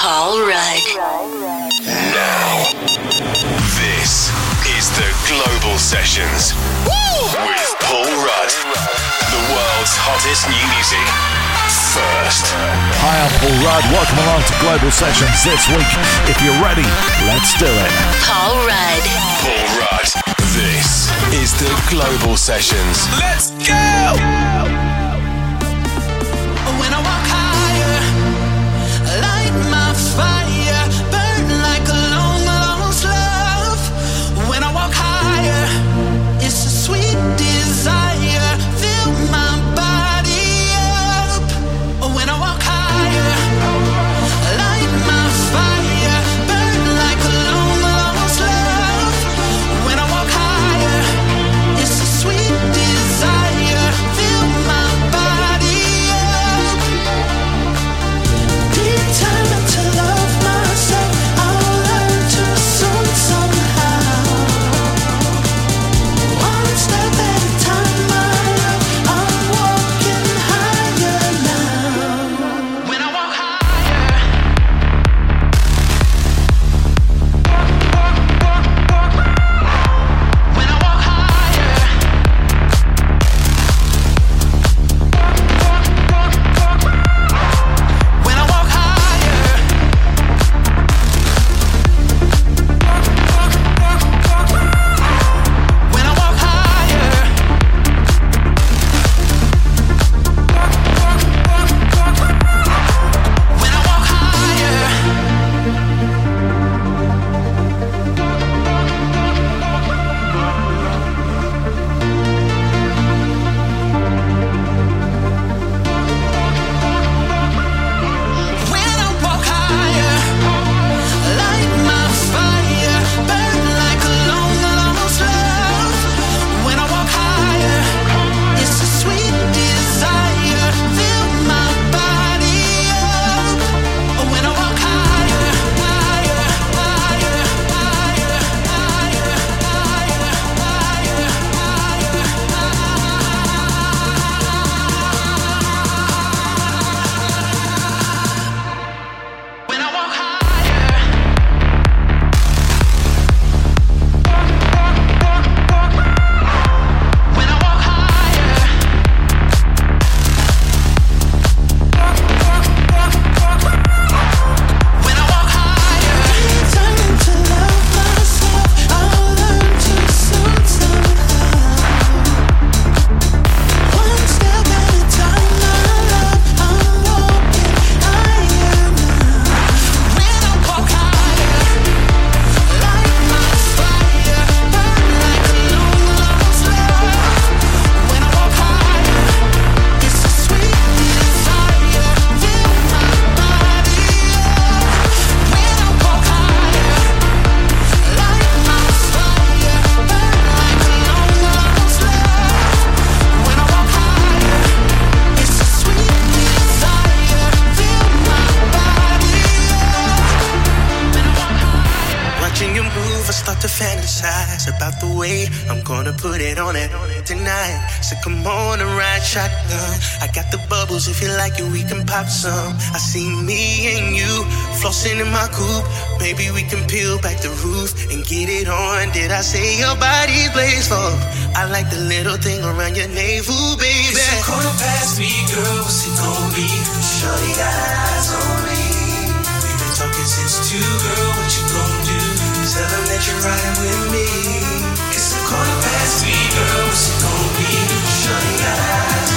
Paul Rudd. Now, this is the Global Sessions with Paul Rudd. The world's hottest new music. First. Hi, I'm Paul Rudd. Welcome along to Global Sessions this week. If you're ready, let's do it. Paul Rudd. Paul Rudd. This is the Global Sessions. Let's go! my fire some. I see me and you flossing in my coupe. Maybe we can peel back the roof and get it on. Did I say your body's blazeful? I like the little thing around your navel, baby. It's a quarter past three, girl. What's it gonna be? Shorty got eyes on me. We've been talking since two, girl. What you gonna do? Tell them that you're riding with me. It's a quarter past three, girl. What's it gonna be? Shorty got eyes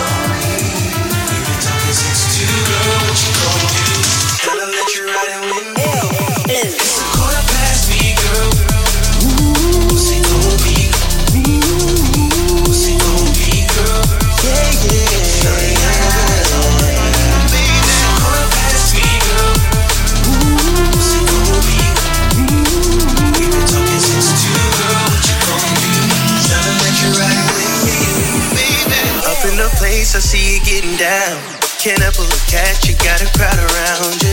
I see you getting down. Can't help but look at you, got a crowd around you.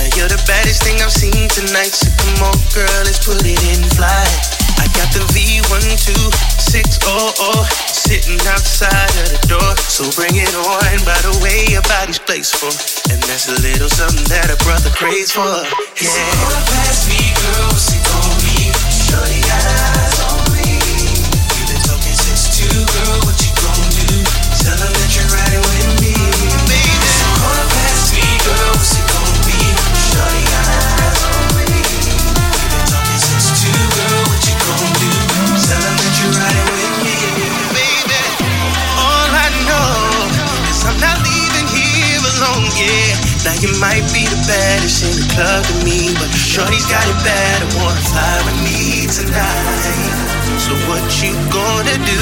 Now you're the baddest thing I've seen tonight, so come on, girl, let's put it in flight. I got the V12600 sitting outside of the door. So bring it on by the way your body's for, And that's a little something that a brother craves for. Yeah. Pass me, girl, Now you might be the baddest in the club to me, but Shorty's got it bad. I wanna fly with me tonight. So what you gonna do?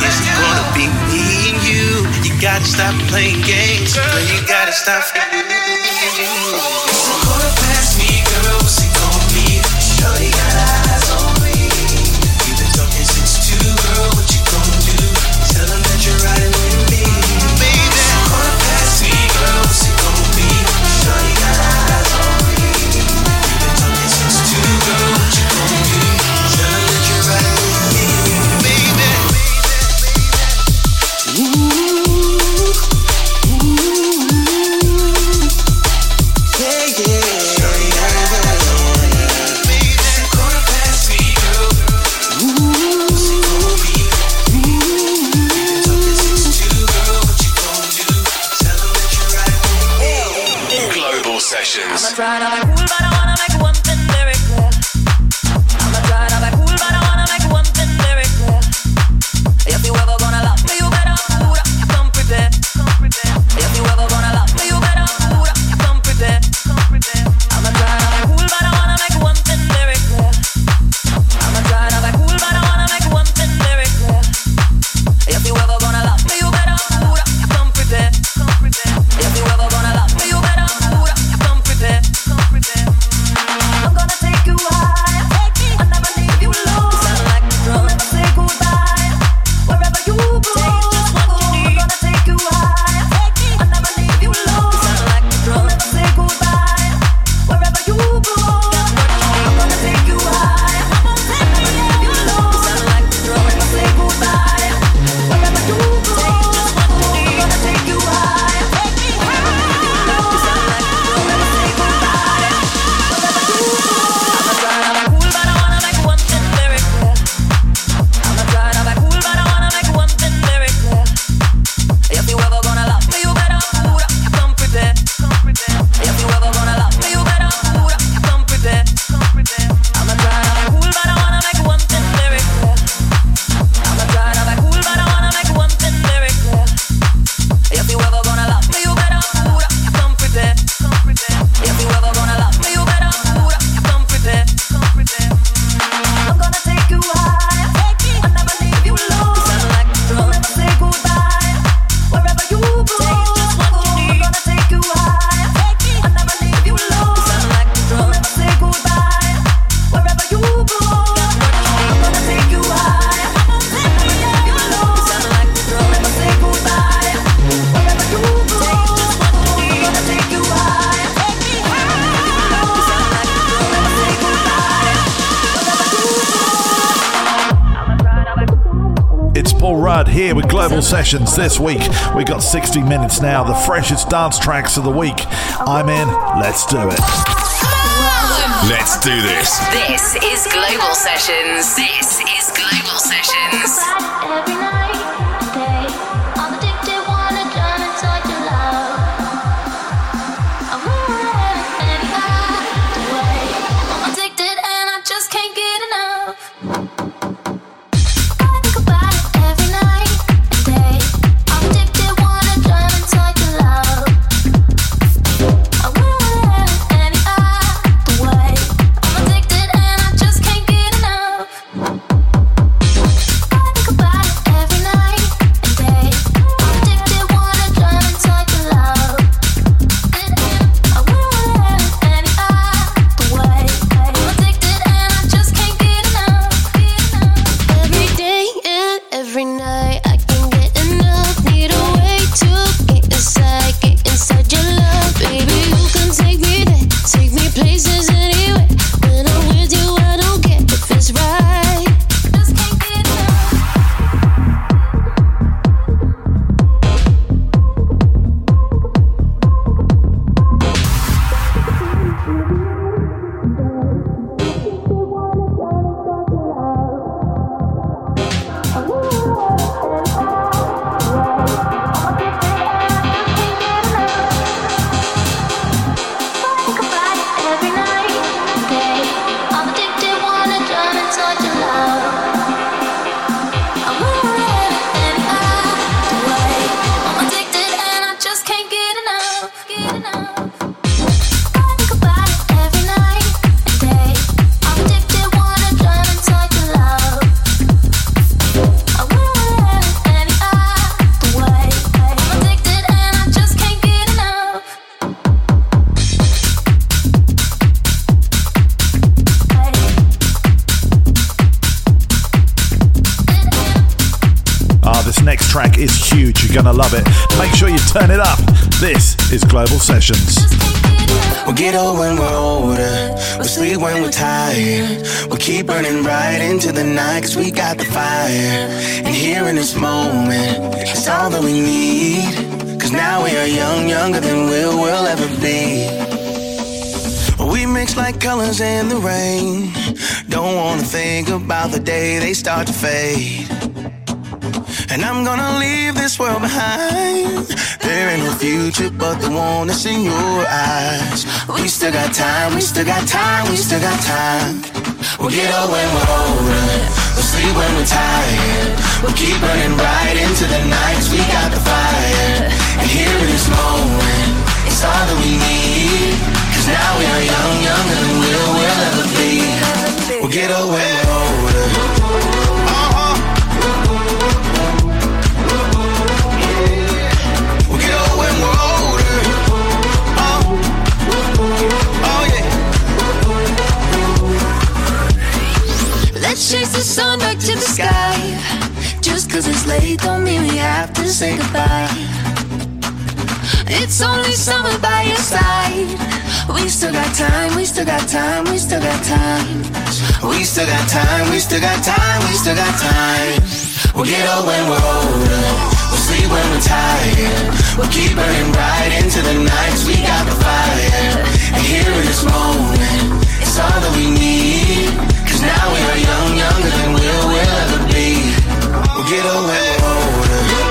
Is it gonna be me and you? You gotta stop playing games, girl. You gotta stop. Sessions this week. We got 60 minutes now, the freshest dance tracks of the week. I'm in. Let's do it. Let's do this. This is Global Sessions. This is Global Sessions. When we're older. We'll sleep when we're tired. We'll keep burning bright into the night cause we got the fire. And here in this moment, it's all that we need. Cause now we are young, younger than we'll ever be. We mix like colors in the rain. Don't wanna think about the day they start to fade. And I'm gonna leave this world behind. There ain't no future but the one that's in your eyes. We still got time, we still got time, we still got time. We'll get up when we're older. We'll sleep when we're tired. We'll keep burning right into the nights. We got the fire. And here in this moment, it's all that we need. Cause now we are young, younger than we'll, we'll ever be. We'll get up when we're older. Let's chase the sun back to the sky. Just cause it's late don't mean we have to say goodbye. It's only summer by your side. We still got time, we still got time, we still got time. We still got time, we still got time, we still got time. We'll get up when we're older. We'll sleep when we're tired. We'll keep burning bright into the nights. We got the fire. And here in this moment, it's all that we need. Cause now we are young, get away older.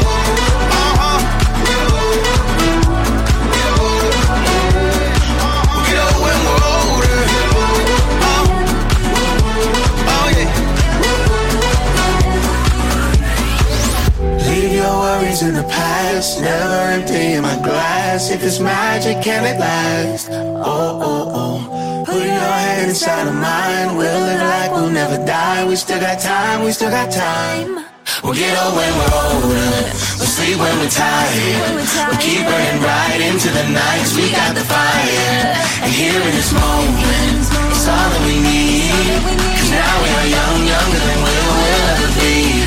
Your worries in the past. Never empty my glass. If it's magic, can it last? Oh, oh, oh. Put your head inside of mine. We'll live like we'll never die. We still got time, we still got time. We'll get old when we're older. We'll sleep when we're tired. We'll keep burning right into the nights. We got the fire. And here in this moment, it's all that we need. Cause now we are young, younger than we'll, we'll ever be.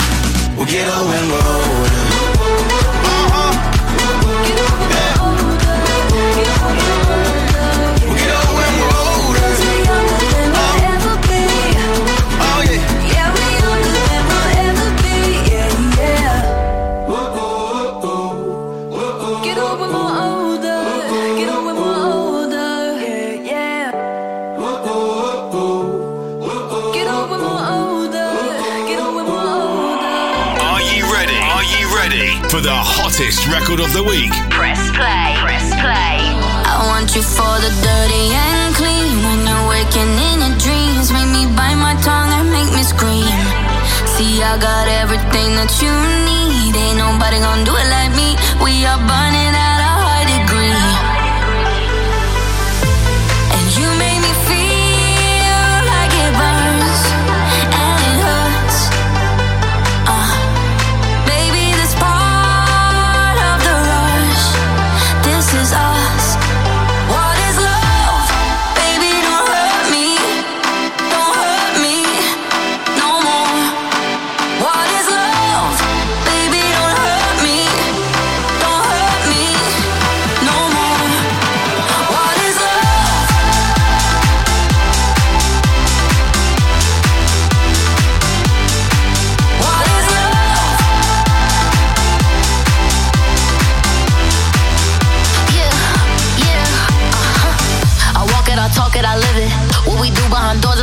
We'll get old when we're older. The hottest record of the week. Press play. Press play. I want you for the dirty and clean. When you're waking in your dreams, make me bite my tongue and make me scream. See, I got everything that you need. Ain't nobody gonna do it like me. We are burning out.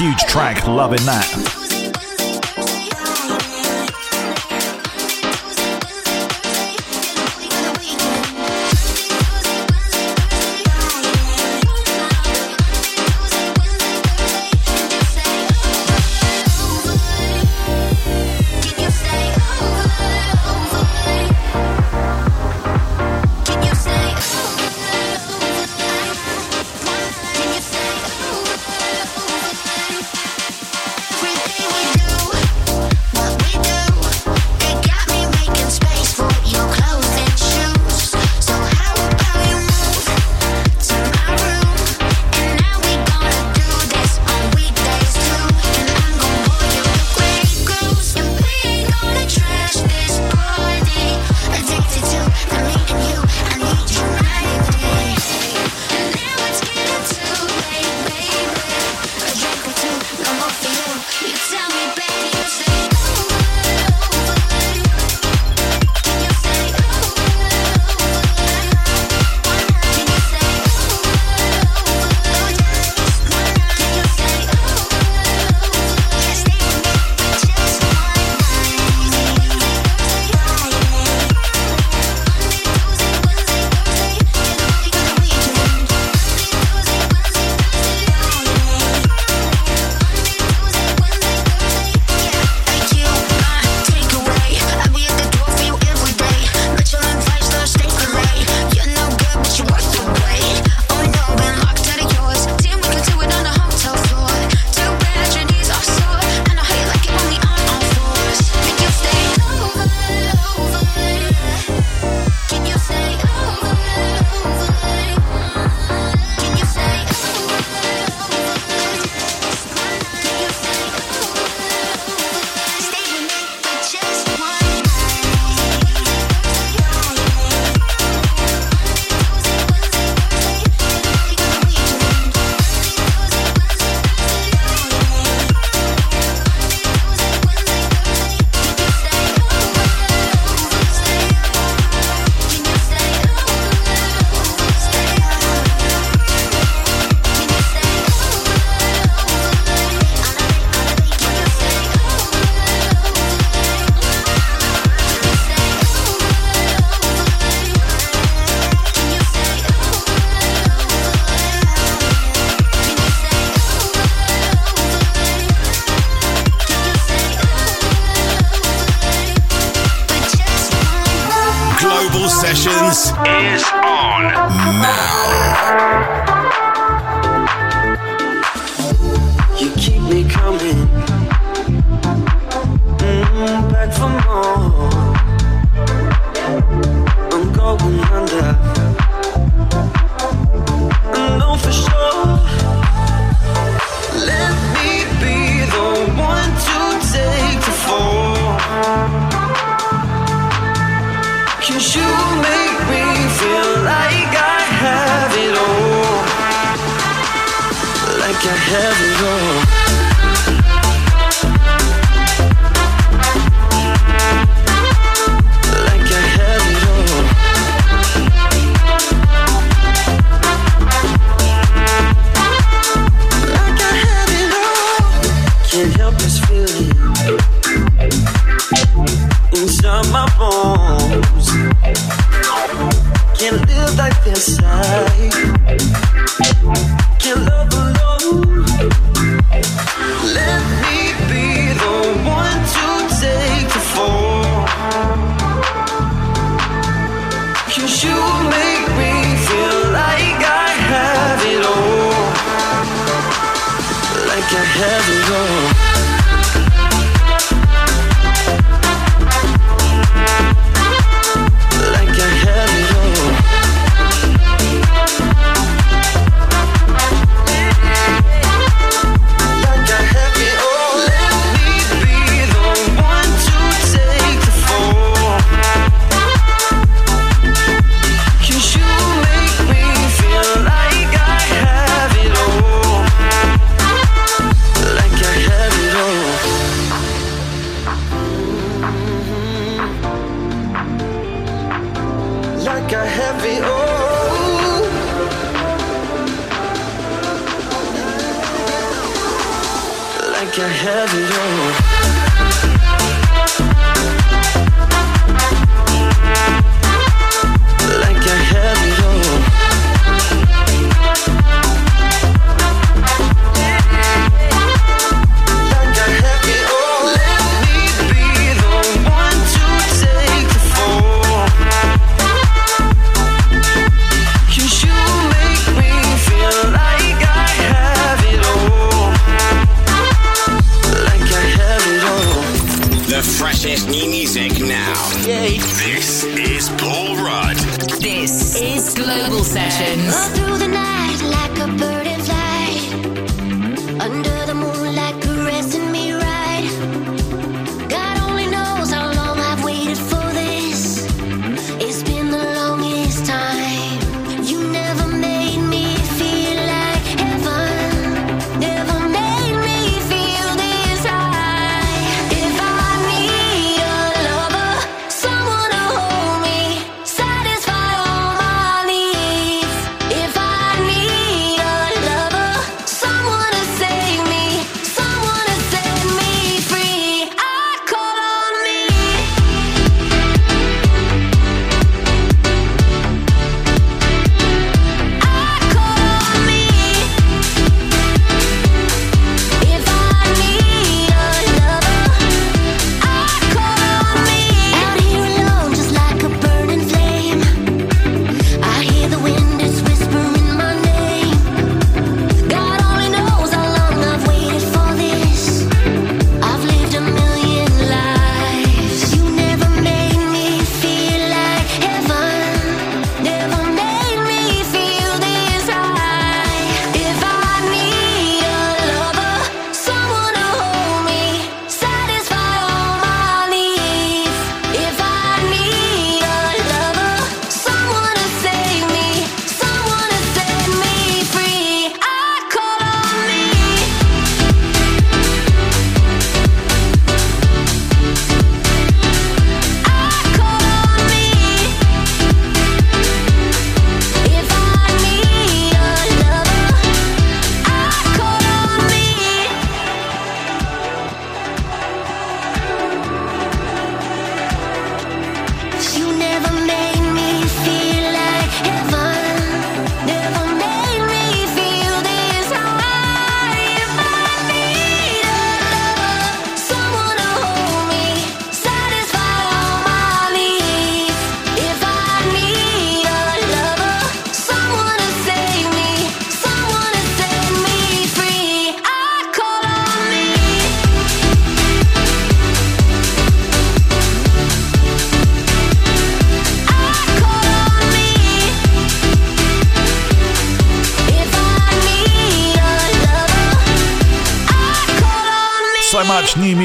huge track. Loving that.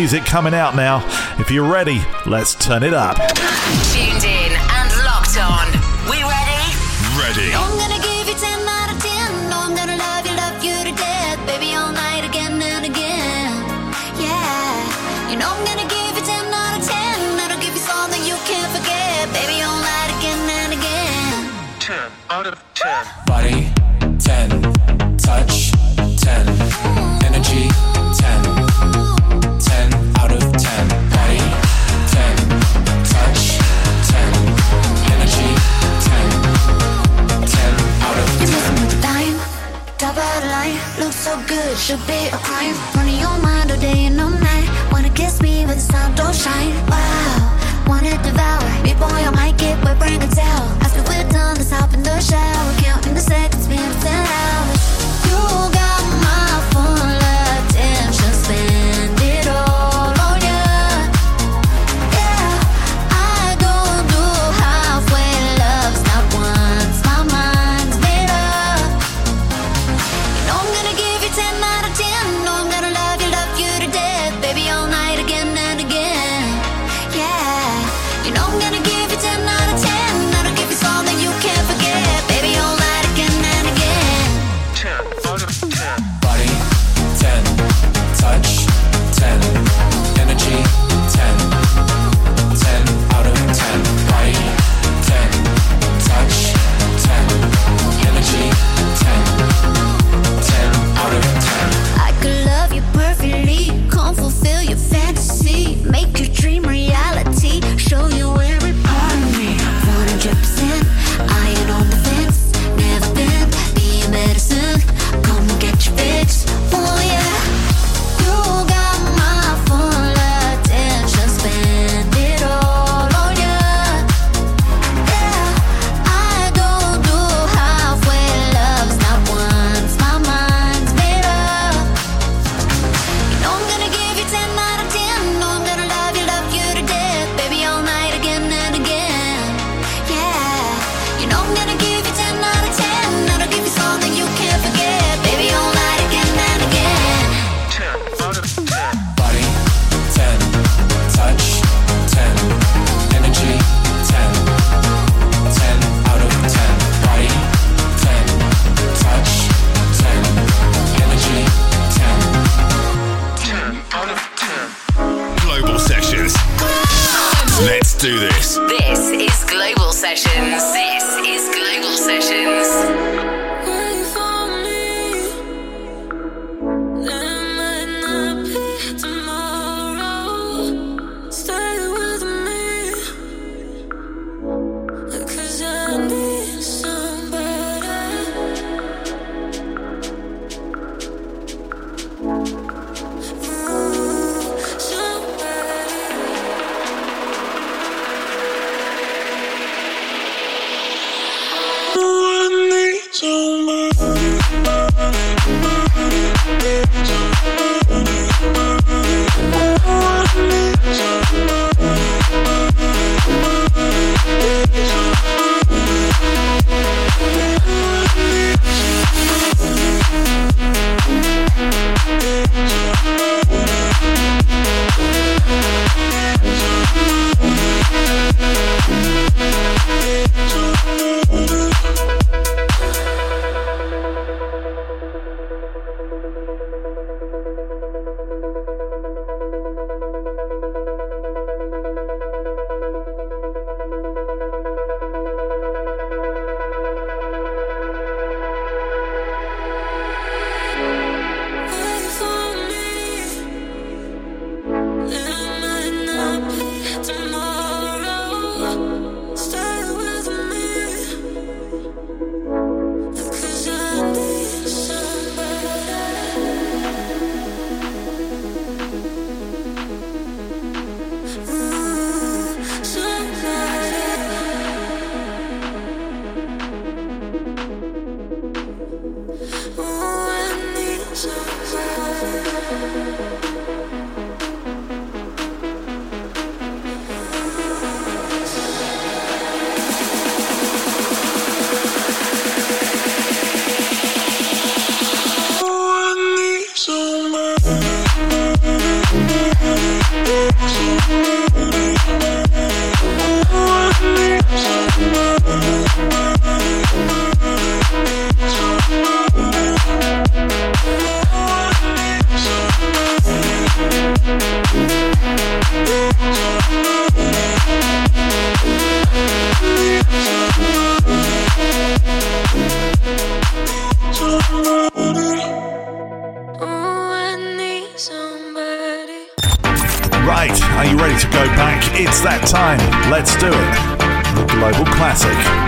Music coming out now. If you're ready, let's turn it up. Tuned in and locked on. We ready? Ready. I'm gonna give you 10 out of 10. No, I'm gonna love you, love you to death. Baby, all night again and again. Yeah. You know I'm gonna give you 10 out of 10. That'll give you something you can't forget. Baby, all night again and again. 10 out of 10. should be a crime. Running your mind all day and all night. Wanna kiss me when the sun don't shine. Wow, wanna devour. Big boy, I might get wet, bring a towel. After we're done, let's hop in the shower. Counting the seconds, minutes, and. It's that time. Let's do it. The Global Classic.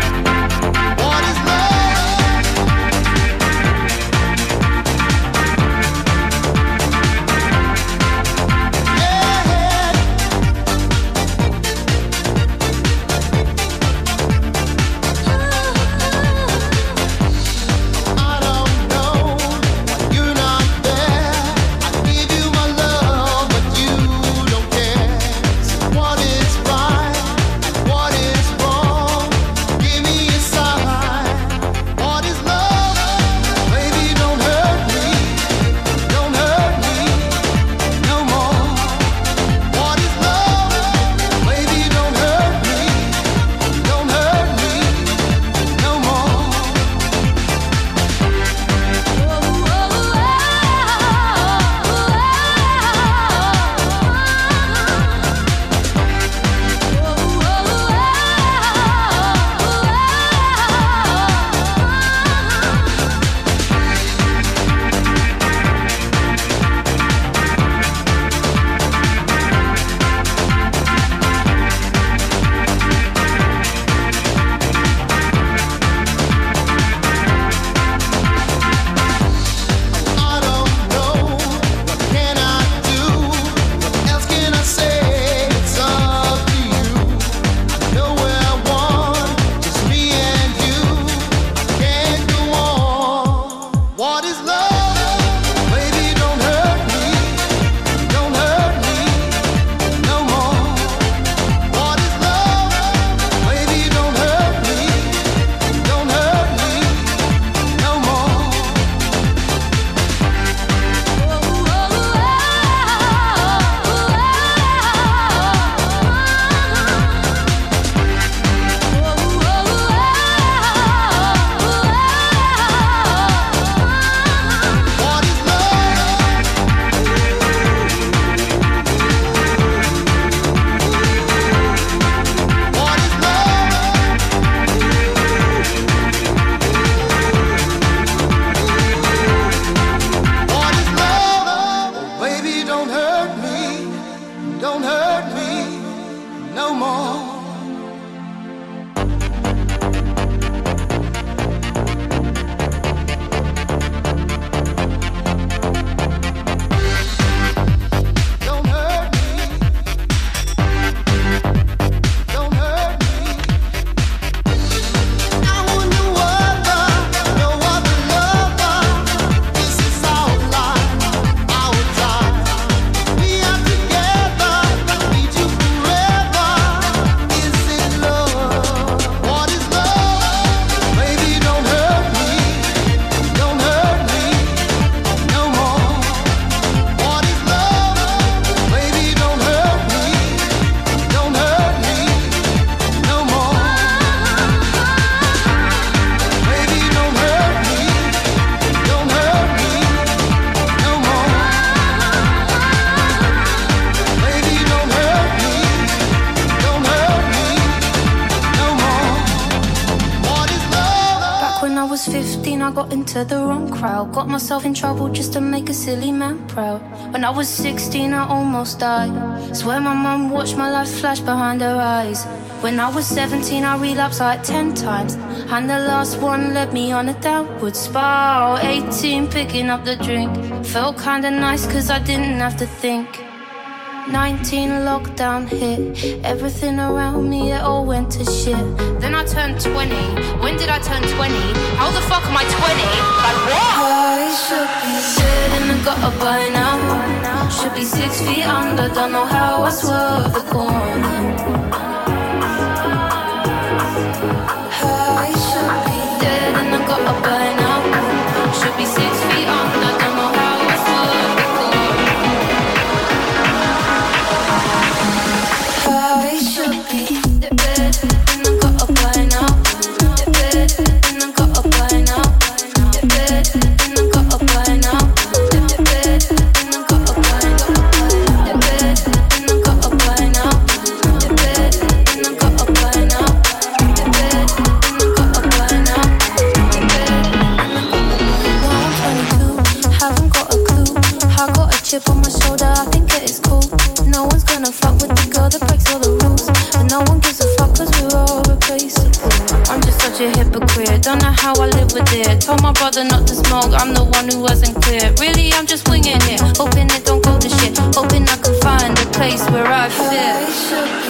Got into the wrong crowd. Got myself in trouble just to make a silly man proud. When I was 16, I almost died. Swear my mom watched my life flash behind her eyes. When I was 17, I relapsed like 10 times. And the last one led me on a downward spiral. 18, picking up the drink. Felt kinda nice, cause I didn't have to think. 19 lockdown hit. Everything around me, it all went to shit. Then I turned 20. When did I turn 20? How the fuck am I 20? Like what? I should be dead in the gutter by now. Should be six feet under, don't know how I swerved the corner. Brother not to smoke, I'm the one who wasn't clear. Really, I'm just winging it, hoping it don't go to shit. Hoping I can find a place where I fit.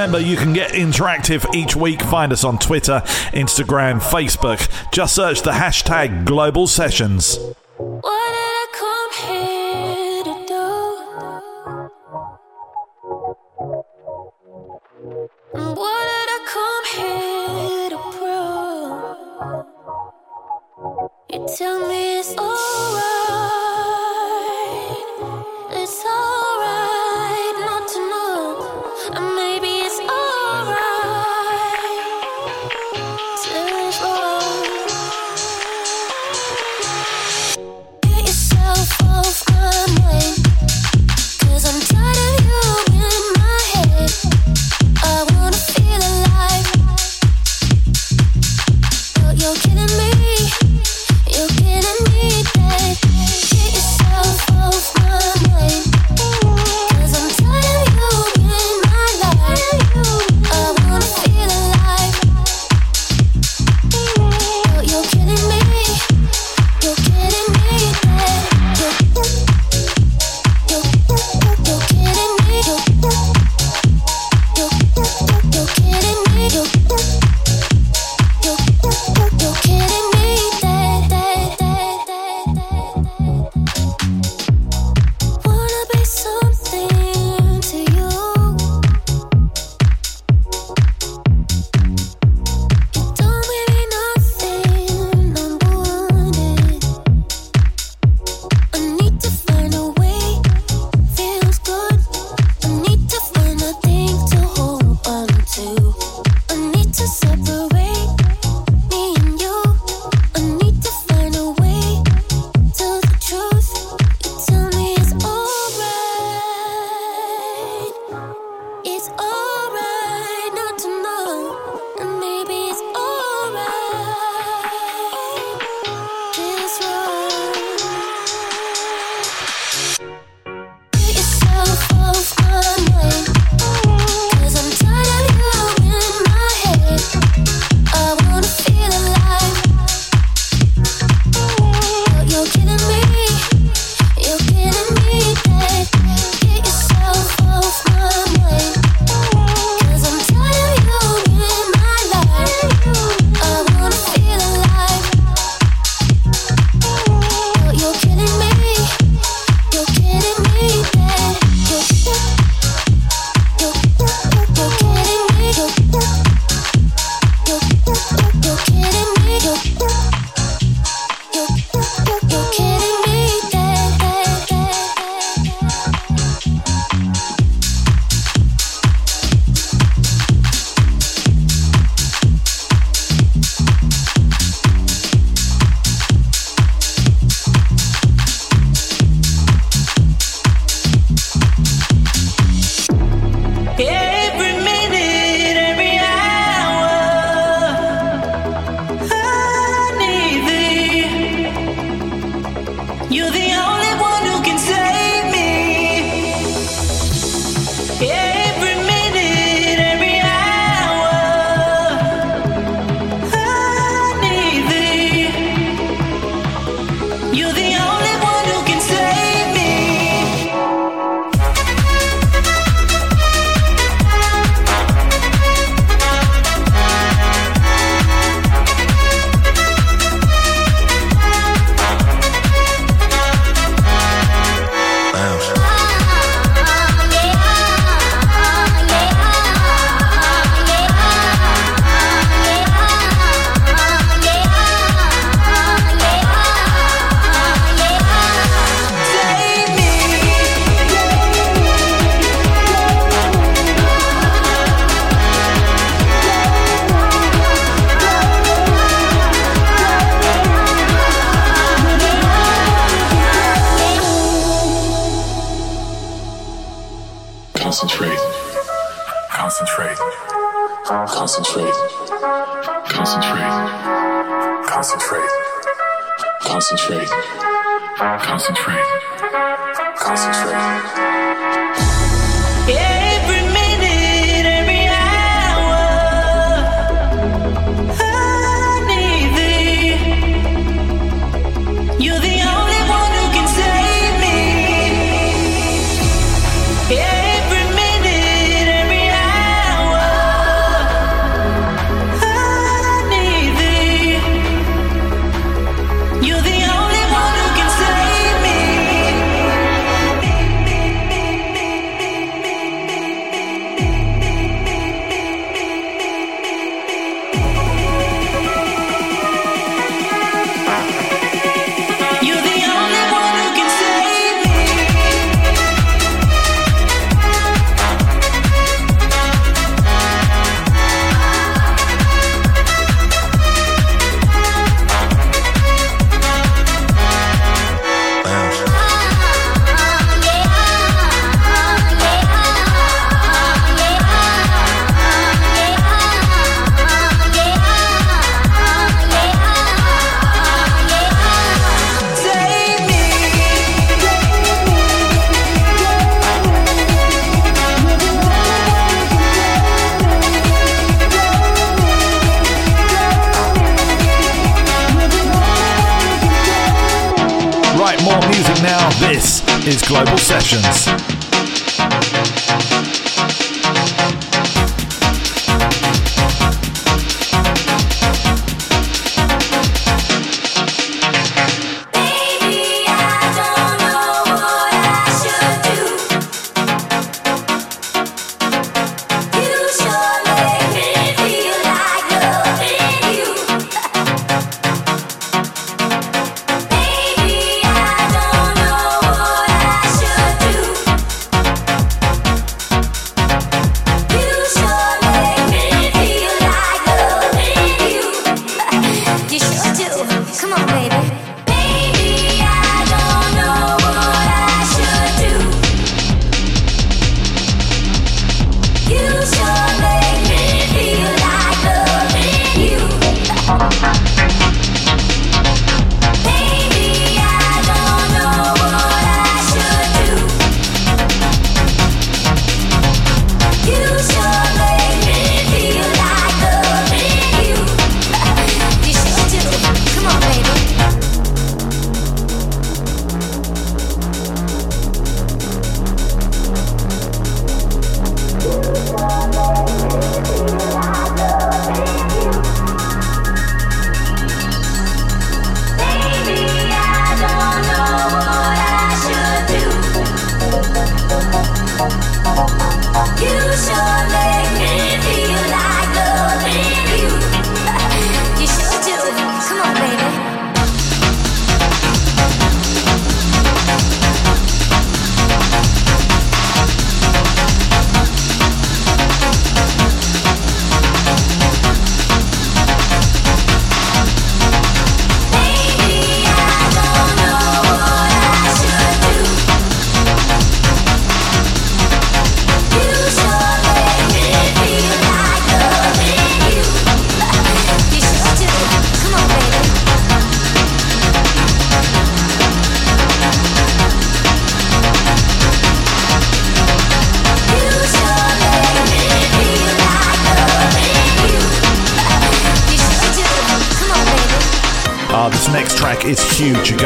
Remember, you can get interactive each week. Find us on Twitter, Instagram, Facebook. Just search the hashtag Global Sessions.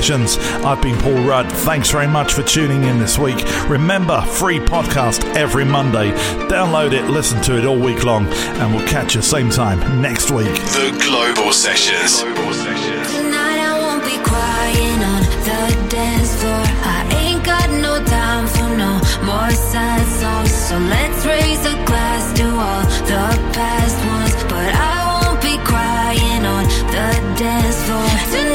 sessions. I've been Paul Rudd. Thanks very much for tuning in this week. Remember, free podcast every Monday. Download it, listen to it all week long, and we'll catch you same time next week. The Global Sessions. Global sessions. Tonight I won't be crying on the dance floor. I ain't got no time for no more sad songs. So let's raise a glass to all the past ones. But I won't be crying on the dance floor. Tonight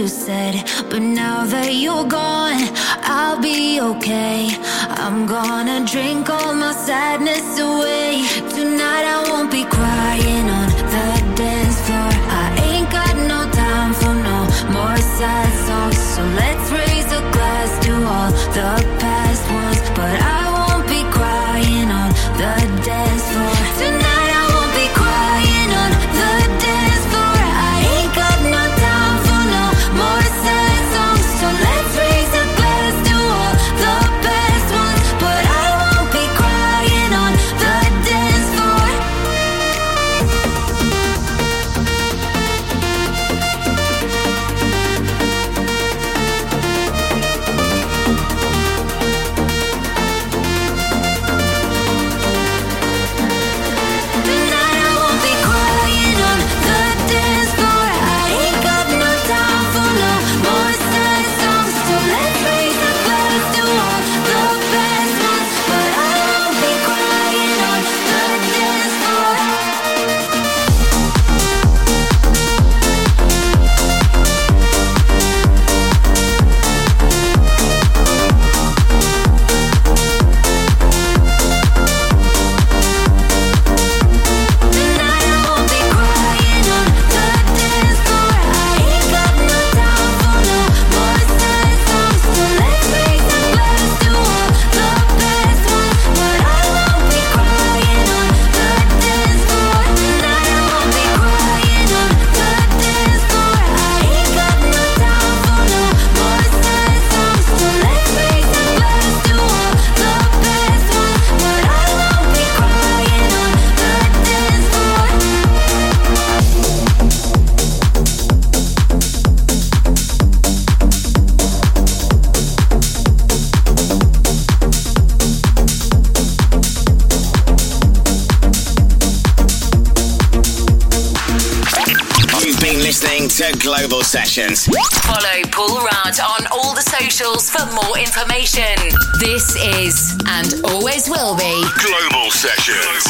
you said. Sessions. Follow Paul Rudd on all the socials for more information. This is and always will be Global Sessions. Global Sessions.